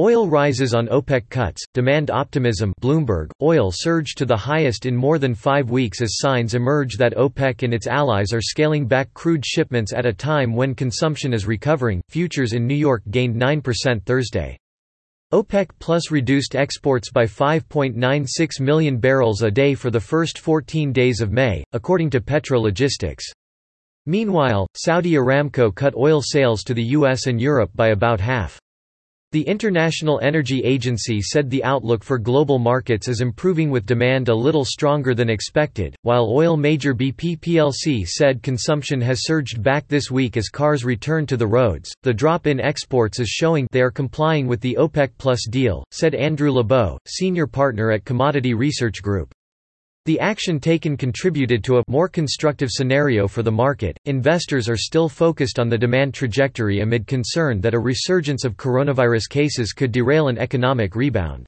Oil rises on OPEC cuts, demand optimism Bloomberg, oil surged to the highest in more than five weeks as signs emerge that OPEC and its allies are scaling back crude shipments at a time when consumption is recovering. Futures in New York gained 9% Thursday. OPEC Plus reduced exports by 5.96 million barrels a day for the first 14 days of May, according to Petrologistics. Meanwhile, Saudi Aramco cut oil sales to the US and Europe by about half. The International Energy Agency said the outlook for global markets is improving with demand a little stronger than expected, while oil major BP plc said consumption has surged back this week as cars return to the roads. The drop in exports is showing they are complying with the OPEC Plus deal, said Andrew Lebow, senior partner at Commodity Research Group. The action taken contributed to a more constructive scenario for the market. Investors are still focused on the demand trajectory amid concern that a resurgence of coronavirus cases could derail an economic rebound.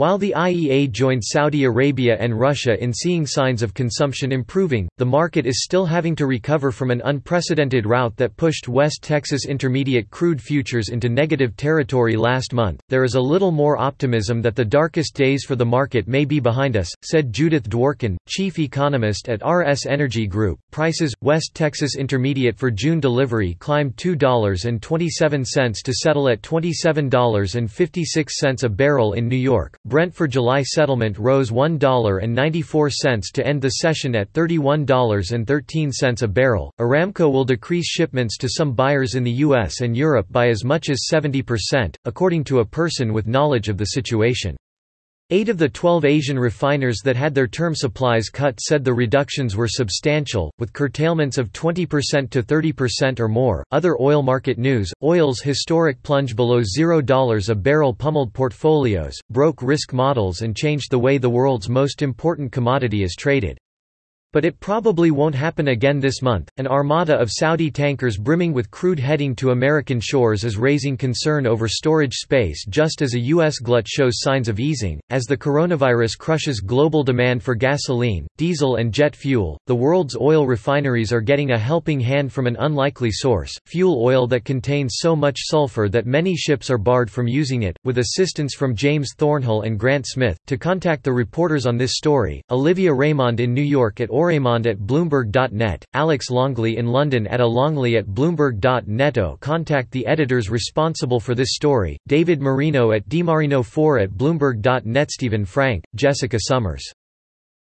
While the IEA joined Saudi Arabia and Russia in seeing signs of consumption improving, the market is still having to recover from an unprecedented rout that pushed West Texas Intermediate crude futures into negative territory last month. There is a little more optimism that the darkest days for the market may be behind us, said Judith Dwarkin, chief economist at RS Energy Group. Prices West Texas Intermediate for June delivery climbed $2.27 to settle at $27.56 a barrel in New York. Brent for July settlement rose $1.94 to end the session at $31.13 a barrel. Aramco will decrease shipments to some buyers in the US and Europe by as much as 70%, according to a person with knowledge of the situation. Eight of the 12 Asian refiners that had their term supplies cut said the reductions were substantial, with curtailments of 20% to 30% or more. Other oil market news oil's historic plunge below $0 a barrel pummeled portfolios, broke risk models, and changed the way the world's most important commodity is traded. But it probably won't happen again this month. An armada of Saudi tankers brimming with crude heading to American shores is raising concern over storage space just as a U.S. glut shows signs of easing. As the coronavirus crushes global demand for gasoline, diesel, and jet fuel, the world's oil refineries are getting a helping hand from an unlikely source fuel oil that contains so much sulfur that many ships are barred from using it. With assistance from James Thornhill and Grant Smith, to contact the reporters on this story, Olivia Raimonde in New York at Oraimonde at Bloomberg.net, Alex Longley in London at alongley at Bloomberg.net. Oh, contact the editors responsible for this story, David Marino at dmarino4 at Bloomberg.net Stephen Frank, Jessica Summers